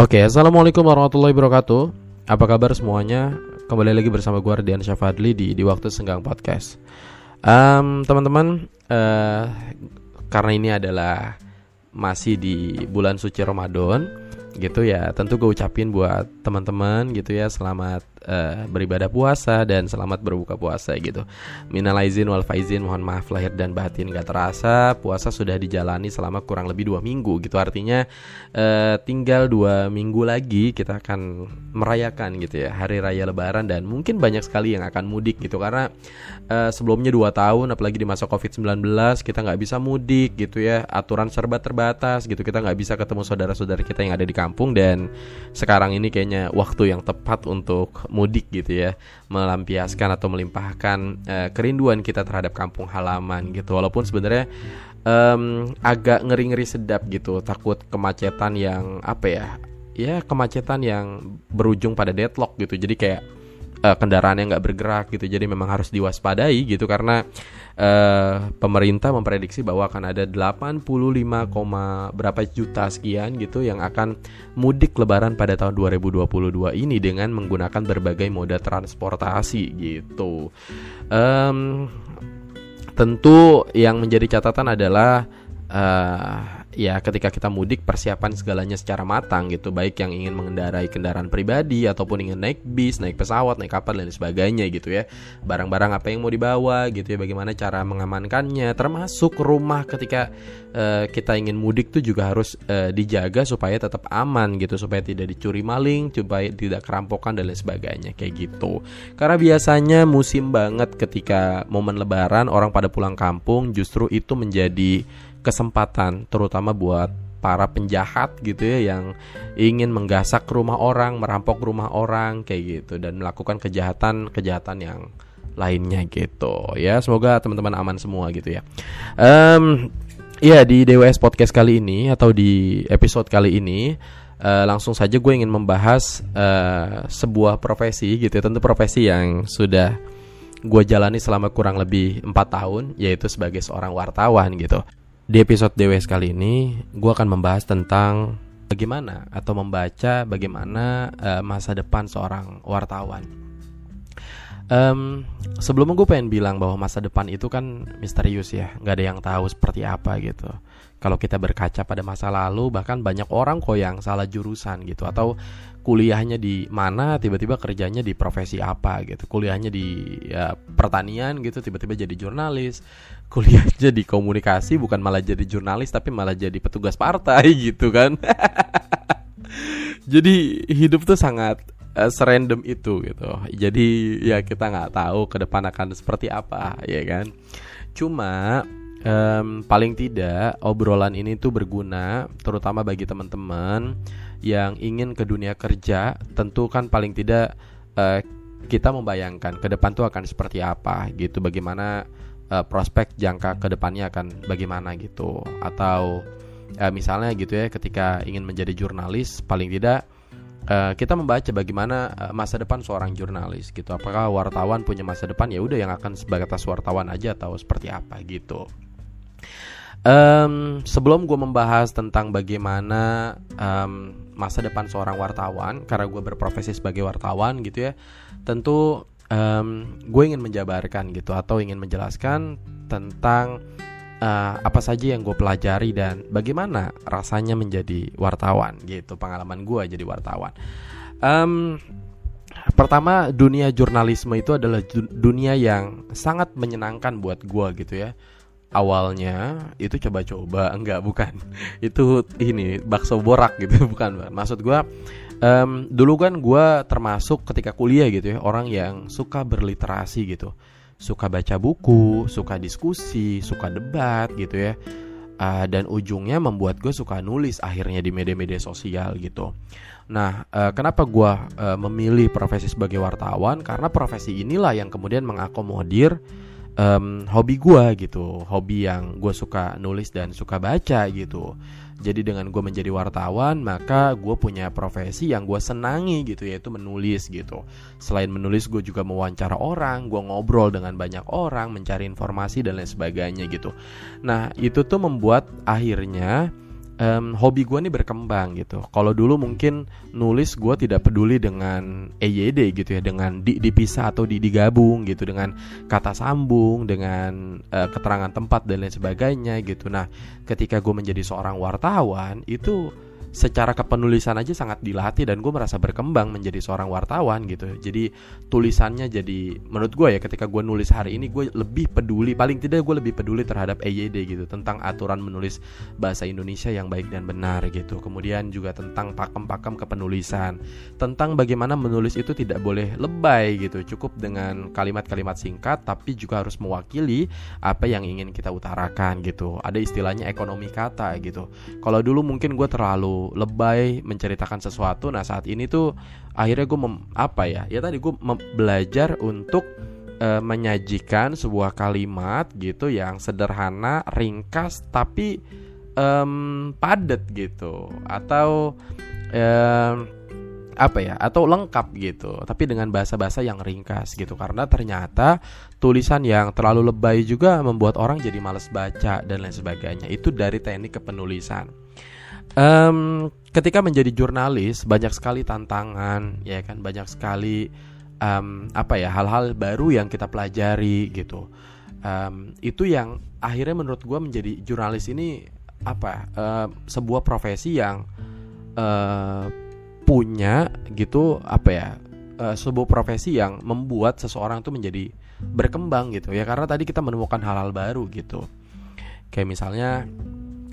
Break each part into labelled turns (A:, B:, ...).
A: Oke, assalamualaikum warahmatullahi wabarakatuh. Apa kabar semuanya? Kembali lagi bersama gue Ardian Syafadli di di waktu senggang podcast. Um, teman-teman, uh, karena ini adalah masih di bulan suci Ramadan, gitu ya. Tentu gue ucapin buat teman-teman gitu ya, selamat uh, beribadah puasa dan selamat berbuka puasa gitu. Minal aizin wal faizin, mohon maaf lahir dan batin gak terasa. Puasa sudah dijalani selama kurang lebih dua minggu gitu. Artinya uh, tinggal dua minggu lagi kita akan merayakan gitu ya hari raya Lebaran. Dan mungkin banyak sekali yang akan mudik gitu. Karena uh, sebelumnya dua tahun apalagi di masa COVID-19 kita nggak bisa mudik gitu ya. Aturan serba terbatas gitu. Kita nggak bisa ketemu saudara-saudara kita yang ada di kampung. Dan sekarang ini kayaknya waktu yang tepat untuk mudik gitu ya melampiaskan atau melimpahkan uh, kerinduan kita terhadap kampung halaman gitu. Walaupun sebenarnya um, agak ngeri-ngeri sedap gitu takut kemacetan yang apa ya ya kemacetan yang berujung pada deadlock gitu. Jadi kayak uh, kendaraan yang nggak bergerak gitu jadi memang harus diwaspadai gitu karena uh, pemerintah memprediksi bahwa akan ada 85, berapa juta sekian gitu yang akan mudik lebaran pada tahun 2022 ini dengan menggunakan berbagai moda transportasi gitu. Um, tentu yang menjadi catatan adalah uh, ya ketika kita mudik persiapan segalanya secara matang gitu. Baik yang ingin mengendarai kendaraan pribadi ataupun ingin naik bis naik pesawat naik kapal dan sebagainya gitu ya. Barang-barang apa yang mau dibawa gitu ya bagaimana cara mengamankannya. Termasuk rumah ketika uh, kita ingin mudik tuh juga harus uh, dijaga supaya tetap aman gitu supaya tidak dicuri maling supaya tidak kerampokan dan lain sebagainya kayak gitu. Karena biasanya musim banget ketika momen lebaran orang pada pulang kampung justru itu menjadi kesempatan terutama buat para penjahat gitu ya yang ingin menggasak rumah orang, merampok rumah orang kayak gitu dan melakukan kejahatan-kejahatan yang lainnya gitu ya. Semoga teman-teman aman semua gitu ya. Um, ya di DWS podcast kali ini atau di episode kali ini uh, langsung saja gue ingin membahas uh, sebuah profesi gitu ya. Tentu profesi yang sudah gue jalani selama kurang lebih empat tahun yaitu sebagai seorang wartawan gitu. Di episode DWS kali ini, gue akan membahas tentang bagaimana atau membaca bagaimana uh, masa depan seorang wartawan. Um, sebelumnya gue pengen bilang bahwa masa depan itu kan misterius ya, nggak ada yang tahu seperti apa gitu. Kalau kita berkaca pada masa lalu, bahkan banyak orang kok yang salah jurusan gitu, atau kuliahnya di mana tiba-tiba kerjanya di profesi apa gitu. Kuliahnya di ya, pertanian gitu tiba-tiba jadi jurnalis. Kuliahnya di komunikasi bukan malah jadi jurnalis tapi malah jadi petugas partai gitu kan. Jadi hidup tuh sangat uh, serandom itu gitu. Jadi ya kita nggak tahu ke depan akan seperti apa ya kan. Cuma um, paling tidak obrolan ini tuh berguna terutama bagi teman-teman yang ingin ke dunia kerja. Tentu kan paling tidak uh, kita membayangkan ke depan tuh akan seperti apa gitu. Bagaimana uh, prospek jangka ke depannya akan bagaimana gitu. Atau uh, misalnya gitu ya ketika ingin menjadi jurnalis paling tidak uh, kita membaca bagaimana masa depan seorang jurnalis gitu. Apakah wartawan punya masa depan? Ya udah yang akan sebatas wartawan aja atau seperti apa gitu Um, sebelum gue membahas tentang bagaimana um, masa depan seorang wartawan, karena gue berprofesi sebagai wartawan gitu ya, tentu um, gue ingin menjabarkan gitu atau ingin menjelaskan tentang uh, apa saja yang gue pelajari dan bagaimana rasanya menjadi wartawan gitu, pengalaman gue jadi wartawan. Um, pertama dunia jurnalisme itu adalah dunia yang sangat menyenangkan buat gue gitu ya awalnya itu coba-coba enggak bukan. Itu ini bakso borak gitu bukan maksud gue um, dulu kan gue termasuk ketika kuliah gitu ya orang yang suka berliterasi gitu. Suka baca buku suka diskusi suka debat gitu ya. Uh, dan ujungnya membuat gue suka nulis akhirnya di media-media sosial gitu. Nah uh, kenapa gue uh, memilih profesi sebagai wartawan? Karena profesi inilah yang kemudian mengakomodir um, hobi gue gitu hobi yang gue suka nulis dan suka baca gitu. Jadi dengan gue menjadi wartawan maka gue punya profesi yang gue senangi gitu yaitu menulis gitu. Selain menulis gue juga mewawancara orang gue ngobrol dengan banyak orang mencari informasi dan lain sebagainya gitu. Nah itu tuh membuat akhirnya um, hobi gue nih berkembang gitu. Kalau dulu mungkin nulis gue tidak peduli dengan EYD gitu ya, dengan di, dipisah atau di, digabung gitu, dengan kata sambung, dengan uh, keterangan tempat dan lain sebagainya gitu. Nah, ketika gue menjadi seorang wartawan itu secara kepenulisan aja sangat dilatih dan gue merasa berkembang menjadi seorang wartawan gitu. Jadi tulisannya jadi menurut gue ya ketika gue nulis hari ini gue lebih peduli paling tidak gue lebih peduli terhadap EYD gitu tentang aturan menulis bahasa Indonesia yang baik dan benar gitu. Kemudian juga tentang pakem-pakem kepenulisan tentang bagaimana menulis itu tidak boleh lebay gitu cukup dengan kalimat-kalimat singkat tapi juga harus mewakili apa yang ingin kita utarakan gitu. Ada istilahnya ekonomi kata gitu. Kalau dulu mungkin gue terlalu lebay menceritakan sesuatu. Nah saat ini tuh akhirnya gue apa ya? Ya tadi gue belajar untuk uh, menyajikan sebuah kalimat gitu yang sederhana ringkas tapi um, padat gitu. Atau um, apa ya? Atau lengkap gitu tapi dengan bahasa-bahasa yang ringkas gitu. Karena ternyata tulisan yang terlalu lebay juga membuat orang jadi males baca dan lain sebagainya. Itu dari teknik kepenulisan Um, ketika menjadi jurnalis banyak sekali tantangan, ya kan? Banyak sekali um, apa ya hal-hal baru yang kita pelajari gitu. Um, itu yang akhirnya menurut gue menjadi jurnalis ini apa uh, sebuah profesi yang uh, punya gitu apa ya uh, sebuah profesi yang membuat seseorang itu menjadi berkembang gitu. Ya karena tadi kita menemukan hal-hal baru gitu. Kayak misalnya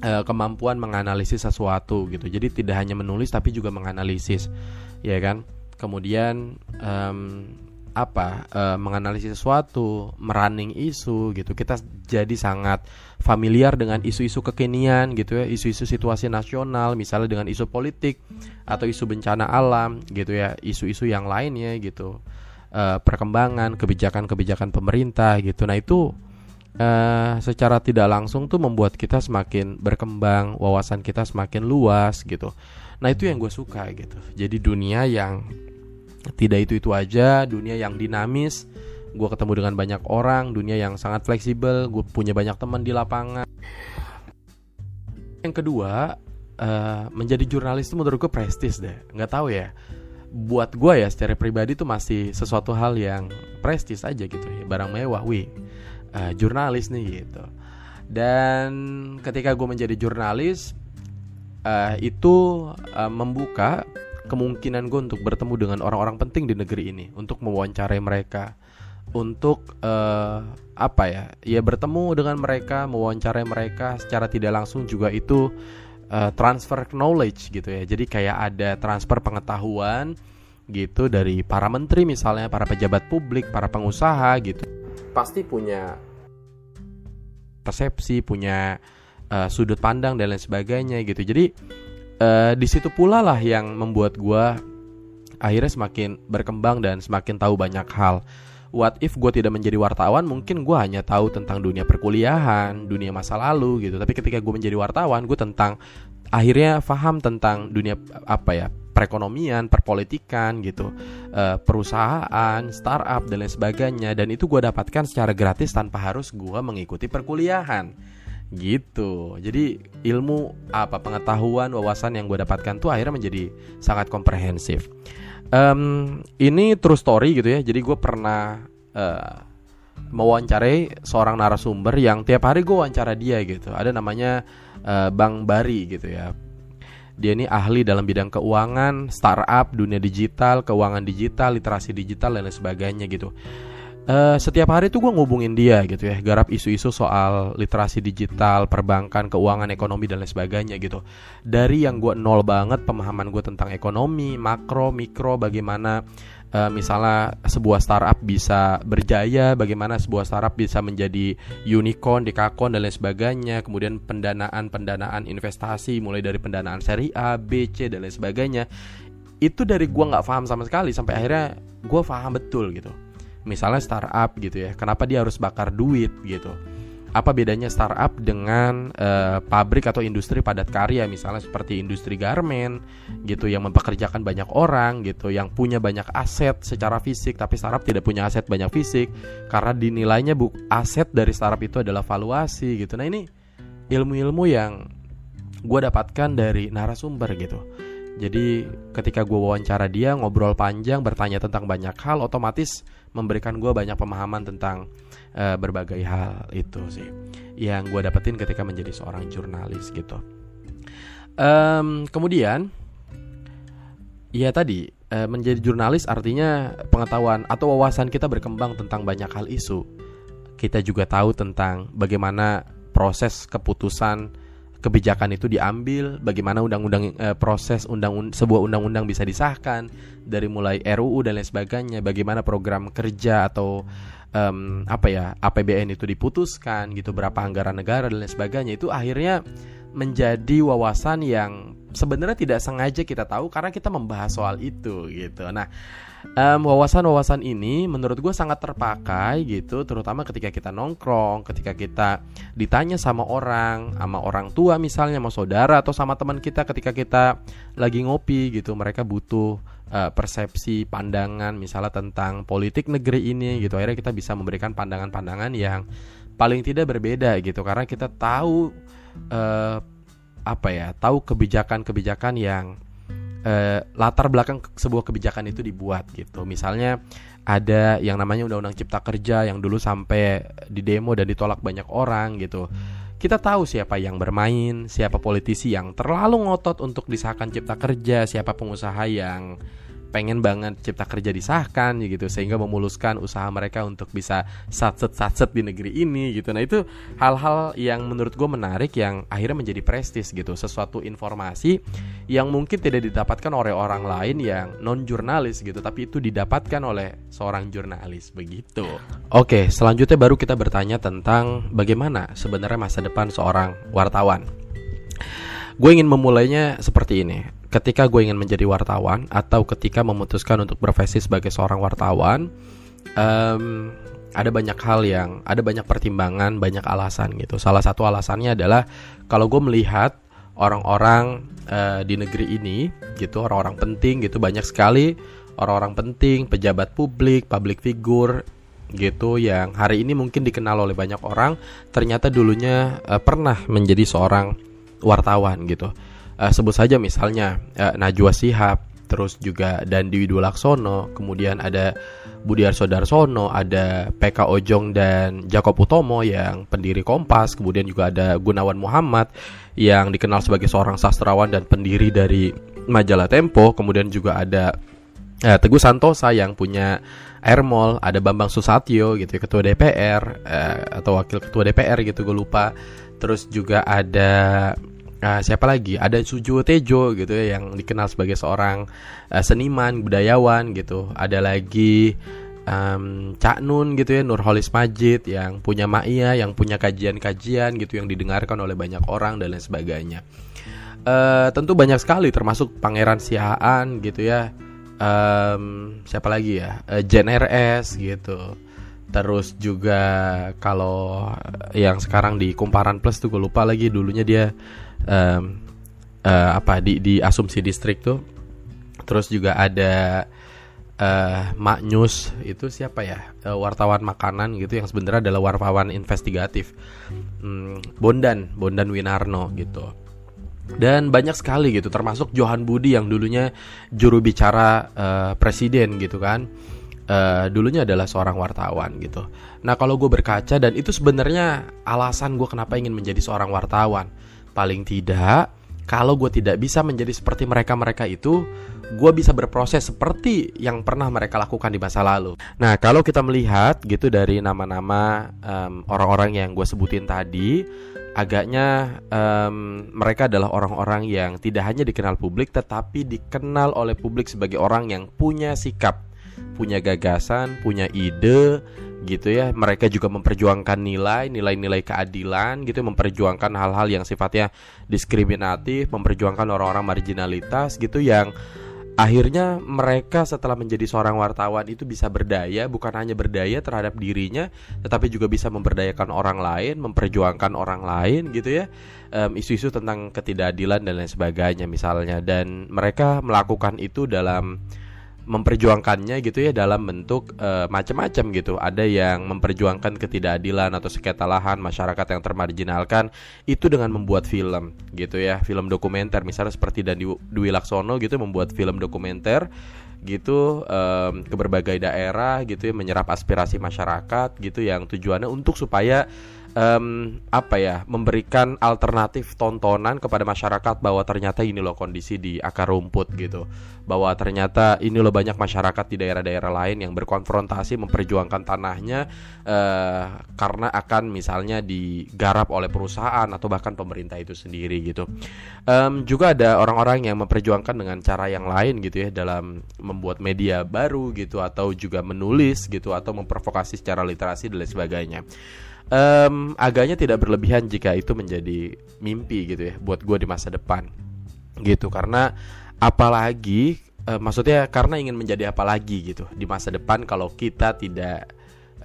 A: uh, kemampuan menganalisis sesuatu gitu. Jadi tidak hanya menulis tapi juga menganalisis, ya kan? Kemudian um, apa uh, menganalisis sesuatu, merunning isu gitu. Kita jadi sangat familiar dengan isu-isu kekinian gitu ya, isu-isu situasi nasional, misalnya dengan isu politik atau isu bencana alam gitu ya, isu-isu yang lainnya gitu. Uh, perkembangan kebijakan-kebijakan pemerintah gitu. Nah, itu uh, secara tidak langsung tuh membuat kita semakin berkembang, wawasan kita semakin luas gitu. Nah itu yang gue suka gitu. Jadi dunia yang tidak itu itu aja, dunia yang dinamis. Gue ketemu dengan banyak orang, dunia yang sangat fleksibel. Gue punya banyak teman di lapangan. Yang kedua, uh, menjadi jurnalis itu menurut gue prestis deh. Nggak tahu ya. Buat gue ya secara pribadi tuh masih sesuatu hal yang prestis aja gitu ya. Barang mewah, wih uh, jurnalis nih gitu. Dan ketika gue menjadi jurnalis uh, itu uh, membuka kemungkinan gue untuk bertemu dengan orang-orang penting di negeri ini untuk mewawancarai mereka untuk uh, apa ya ya bertemu dengan mereka mewawancarai mereka secara tidak langsung juga itu uh, transfer knowledge gitu ya. Jadi kayak ada transfer pengetahuan gitu dari para menteri misalnya para pejabat publik para pengusaha gitu pasti punya persepsi, punya uh, sudut pandang dan lain sebagainya gitu. Jadi uh, di situ pula lah yang membuat gue akhirnya semakin berkembang dan semakin tahu banyak hal. What if gue tidak menjadi wartawan, mungkin gue hanya tahu tentang dunia perkuliahan, dunia masa lalu gitu. Tapi ketika gue menjadi wartawan, gue tentang akhirnya paham tentang dunia apa ya perekonomian, perpolitikan gitu, uh, perusahaan, startup dan lain sebagainya. Dan itu gue dapatkan secara gratis tanpa harus gue mengikuti perkuliahan gitu. Jadi ilmu apa pengetahuan, wawasan yang gue dapatkan tuh akhirnya menjadi sangat komprehensif. Um, ini true story gitu ya. Jadi gue pernah uh, mewawancarai seorang narasumber yang tiap hari gue wawancara dia gitu. Ada namanya uh, Bang Bari gitu ya dia ini ahli dalam bidang keuangan, startup, dunia digital, keuangan digital, literasi digital dan lain sebagainya gitu. Uh, setiap hari tuh gue ngubungin dia gitu ya garap isu-isu soal literasi digital perbankan keuangan ekonomi dan lain sebagainya gitu dari yang gue nol banget pemahaman gue tentang ekonomi makro mikro bagaimana uh, misalnya sebuah startup bisa berjaya, bagaimana sebuah startup bisa menjadi unicorn, dekakon dan lain sebagainya, kemudian pendanaan-pendanaan investasi mulai dari pendanaan seri A, B, C dan lain sebagainya. Itu dari gua nggak paham sama sekali sampai akhirnya gua paham betul gitu. Misalnya startup gitu ya, kenapa dia harus bakar duit gitu apa bedanya startup dengan uh, pabrik atau industri padat karya misalnya seperti industri garment gitu yang mempekerjakan banyak orang gitu yang punya banyak aset secara fisik tapi startup tidak punya aset banyak fisik karena dinilainya bu aset dari startup itu adalah valuasi gitu nah ini ilmu-ilmu yang gue dapatkan dari narasumber gitu. Jadi ketika gue wawancara dia ngobrol panjang bertanya tentang banyak hal otomatis memberikan gue banyak pemahaman tentang uh, berbagai hal itu sih yang gue dapetin ketika menjadi seorang jurnalis gitu. Um, kemudian ya tadi uh, menjadi jurnalis artinya pengetahuan atau wawasan kita berkembang tentang banyak hal isu. Kita juga tahu tentang bagaimana proses keputusan kebijakan itu diambil, bagaimana undang-undang e, proses undang sebuah undang-undang bisa disahkan dari mulai RUU dan lain sebagainya, bagaimana program kerja atau um, apa ya APBN itu diputuskan gitu, berapa anggaran negara dan lain sebagainya itu akhirnya menjadi wawasan yang sebenarnya tidak sengaja kita tahu karena kita membahas soal itu gitu. Nah, wawasan-wawasan um, ini menurut gue sangat terpakai gitu, terutama ketika kita nongkrong, ketika kita ditanya sama orang, sama orang tua misalnya, sama saudara atau sama teman kita ketika kita lagi ngopi gitu, mereka butuh uh, persepsi, pandangan misalnya tentang politik negeri ini gitu. Akhirnya kita bisa memberikan pandangan-pandangan yang paling tidak berbeda gitu, karena kita tahu uh, apa ya tahu kebijakan-kebijakan yang uh, latar belakang sebuah kebijakan itu dibuat gitu. Misalnya ada yang namanya undang-undang cipta kerja yang dulu sampai di demo dan ditolak banyak orang gitu. Kita tahu siapa yang bermain, siapa politisi yang terlalu ngotot untuk disahkan cipta kerja, siapa pengusaha yang pengen banget cipta kerja disahkan gitu. Sehingga memuluskan usaha mereka untuk bisa satset satset di negeri ini gitu. Nah itu hal-hal yang menurut gue menarik yang akhirnya menjadi prestis gitu. Sesuatu informasi yang mungkin tidak didapatkan oleh orang lain yang non jurnalis gitu. Tapi itu didapatkan oleh seorang jurnalis begitu. Oke selanjutnya baru kita bertanya tentang bagaimana sebenarnya masa depan seorang wartawan. Gue ingin memulainya seperti ini ketika gue ingin menjadi wartawan atau ketika memutuskan untuk profesi sebagai seorang wartawan um, ada banyak hal yang ada banyak pertimbangan banyak alasan gitu. Salah satu alasannya adalah kalau gue melihat orang-orang uh, di negeri ini gitu orang-orang penting gitu banyak sekali orang-orang penting pejabat publik public figure gitu yang hari ini mungkin dikenal oleh banyak orang ternyata dulunya uh, pernah menjadi seorang wartawan gitu uh, sebut saja misalnya uh, Najwa Sihab, terus juga Dandi Widulaksono, kemudian ada Budiarso Darsono, ada PK Ojong dan Jakob Utomo yang pendiri Kompas, kemudian juga ada Gunawan Muhammad yang dikenal sebagai seorang sastrawan dan pendiri dari majalah Tempo, kemudian juga ada uh, Teguh Santosa yang punya Airmall, ada Bambang Susatyo gitu ketua DPR uh, atau wakil ketua DPR gitu gue lupa. Terus juga ada uh, siapa lagi? Ada Sujo Tejo gitu ya yang dikenal sebagai seorang uh, seniman budayawan gitu. Ada lagi um, Cak Nun gitu ya Nurholis Majid yang punya Ma'ia yang punya kajian-kajian gitu yang didengarkan oleh banyak orang dan lain sebagainya. Uh, tentu banyak sekali termasuk Pangeran Sihaan gitu ya. Um, siapa lagi ya? Uh, Jen RS gitu. Terus juga kalau yang sekarang di Kumparan Plus tuh gue lupa lagi dulunya dia um, uh, apa di di asumsi distrik tuh. Terus juga ada uh, Mak News itu siapa ya? Uh, wartawan makanan gitu yang sebenarnya adalah wartawan investigatif. Hmm, Bondan Bondan Winarno gitu. Dan banyak sekali gitu termasuk Johan Budi yang dulunya juru bicara uh, presiden gitu kan. Uh, dulunya adalah seorang wartawan gitu. Nah kalau gue berkaca dan itu sebenarnya alasan gue kenapa ingin menjadi seorang wartawan Paling tidak, kalau gue tidak bisa menjadi seperti mereka-mereka itu, gue bisa berproses seperti yang pernah mereka lakukan di masa lalu. Nah, kalau kita melihat gitu dari nama-nama um, orang-orang yang gue sebutin tadi, agaknya um, mereka adalah orang-orang yang tidak hanya dikenal publik, tetapi dikenal oleh publik sebagai orang yang punya sikap, punya gagasan, punya ide, gitu ya. Mereka juga memperjuangkan nilai nilai-nilai keadilan gitu memperjuangkan hal-hal yang sifatnya diskriminatif memperjuangkan orang-orang marginalitas gitu yang akhirnya mereka setelah menjadi seorang wartawan itu bisa berdaya bukan hanya berdaya terhadap dirinya tetapi juga bisa memberdayakan orang lain memperjuangkan orang lain gitu ya. Isu-isu um, tentang ketidakadilan dan lain sebagainya misalnya. Dan mereka melakukan itu dalam memperjuangkannya gitu ya dalam bentuk uh, macam-macam gitu. Ada yang memperjuangkan ketidakadilan atau sengketa lahan masyarakat yang termarginalkan itu dengan membuat film gitu ya, film dokumenter misalnya seperti Dandi Dwi Laksono gitu membuat film dokumenter gitu um, ke berbagai daerah gitu ya menyerap aspirasi masyarakat gitu yang tujuannya untuk supaya um, apa ya memberikan alternatif tontonan kepada masyarakat bahwa ternyata ini loh kondisi di akar rumput gitu. Bahwa ternyata ini loh banyak masyarakat di daerah-daerah lain yang berkonfrontasi memperjuangkan tanahnya uh, karena akan misalnya digarap oleh perusahaan atau bahkan pemerintah itu sendiri gitu. Um, juga ada orang-orang yang memperjuangkan dengan cara yang lain gitu ya dalam membuat media baru gitu atau juga menulis gitu atau memprovokasi secara literasi dan lain sebagainya um, agaknya tidak berlebihan jika itu menjadi mimpi gitu ya buat gue di masa depan. Gitu karena apalagi uh, maksudnya karena ingin menjadi apa lagi gitu di masa depan kalau kita tidak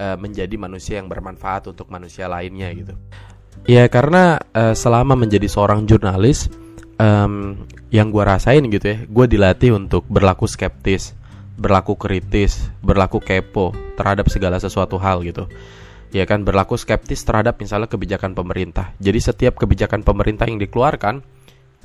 A: uh, menjadi manusia yang bermanfaat untuk manusia lainnya gitu. Ya karena uh, selama menjadi seorang jurnalis um, yang gue rasain gitu ya gue dilatih untuk berlaku skeptis berlaku kritis berlaku kepo terhadap segala sesuatu hal gitu ya kan berlaku skeptis terhadap misalnya kebijakan pemerintah. Jadi setiap kebijakan pemerintah yang dikeluarkan,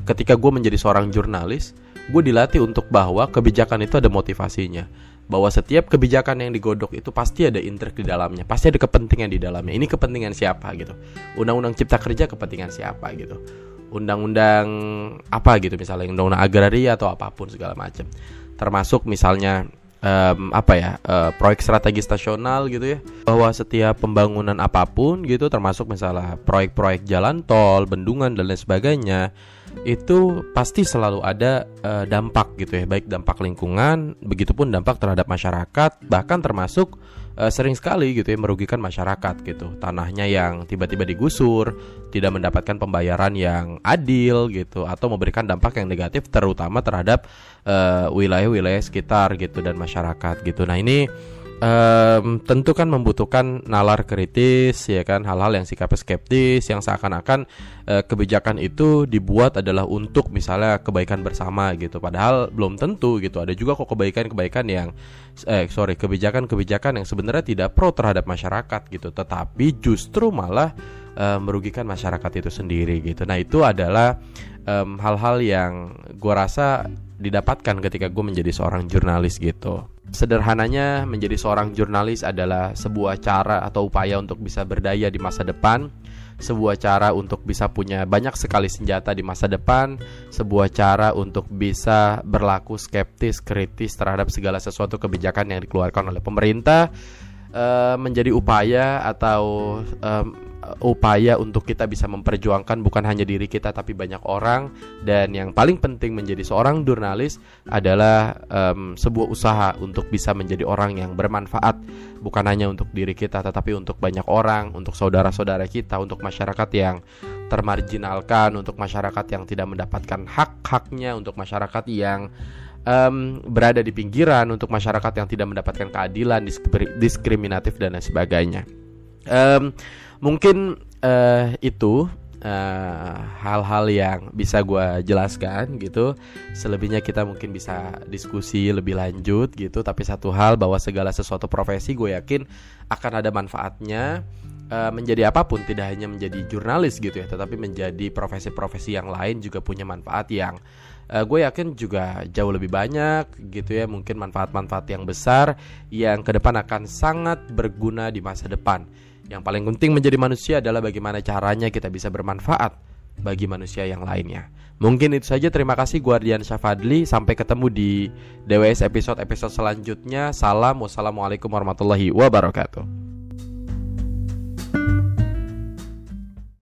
A: ketika gue menjadi seorang jurnalis, gue dilatih untuk bahwa kebijakan itu ada motivasinya. Bahwa setiap kebijakan yang digodok itu pasti ada intrik di dalamnya, pasti ada kepentingan di dalamnya. Ini kepentingan siapa gitu? Undang-undang Cipta Kerja kepentingan siapa gitu? Undang-undang apa gitu misalnya, undang-undang agraria atau apa pun segala macam. Termasuk misalnya um, apa ya uh, proyek strategis nasional gitu ya. Bahwa setiap pembangunan apa pun gitu termasuk misalnya proyek-proyek jalan tol, bendungan dan lain sebagainya itu pasti selalu ada uh, dampak gitu ya. Baik dampak lingkungan begitupun dampak terhadap masyarakat bahkan termasuk uh, sering sekali gitu ya merugikan masyarakat gitu. Tanahnya yang tiba-tiba digusur, tidak mendapatkan pembayaran yang adil gitu atau memberikan dampak yang negatif terutama terhadap wilayah wilayah-wilayah sekitar gitu dan masyarakat gitu. Nah, ini um, tentu kan membutuhkan nalar kritis ya kan? Hal-hal yang sikapnya skeptis yang seakan-akan uh, kebijakan itu dibuat adalah untuk misalnya kebaikan bersama gitu. Padahal belum tentu gitu. Ada juga kok kebaikan-kebaikan yang eh sorry kebijakan-kebijakan yang sebenarnya tidak pro terhadap masyarakat gitu. Tetapi justru malah uh, merugikan masyarakat itu sendiri gitu. Nah itu adalah hal-hal um, yang gue rasa didapatkan ketika gue menjadi seorang jurnalis gitu. Sederhananya menjadi seorang jurnalis adalah sebuah cara atau upaya untuk bisa berdaya di masa depan, sebuah cara untuk bisa punya banyak sekali senjata di masa depan, sebuah cara untuk bisa berlaku skeptis, kritis terhadap segala sesuatu kebijakan yang dikeluarkan oleh pemerintah, uh, menjadi upaya atau um, upaya untuk kita bisa memperjuangkan bukan hanya diri kita tapi banyak orang. Dan yang paling penting menjadi seorang jurnalis adalah um, sebuah usaha untuk bisa menjadi orang yang bermanfaat. Bukan hanya untuk diri kita tetapi untuk banyak orang untuk saudara-saudara kita untuk masyarakat yang termarginalkan untuk masyarakat yang tidak mendapatkan hak-haknya untuk masyarakat yang um, berada di pinggiran untuk masyarakat yang tidak mendapatkan keadilan diskriminatif dan lain sebagainya. Um, mungkin uh, itu eh, hal-hal uh, yang bisa gue jelaskan gitu. Selebihnya kita mungkin bisa diskusi lebih lanjut gitu. Tapi satu hal bahwa segala sesuatu profesi gue yakin akan ada manfaatnya uh, menjadi apa pun tidak hanya menjadi jurnalis gitu ya tetapi menjadi profesi-profesi yang lain juga punya manfaat yang uh, gue yakin juga jauh lebih banyak gitu ya mungkin manfaat-manfaat yang besar yang ke depan akan sangat berguna di masa depan yang paling penting menjadi manusia adalah bagaimana caranya kita bisa bermanfaat bagi manusia yang lainnya. Mungkin itu saja. Terima kasih Guardian Syafadli. Sampai ketemu di DWS episode-episode selanjutnya. Salam. Wassalamualaikum warahmatullahi wabarakatuh.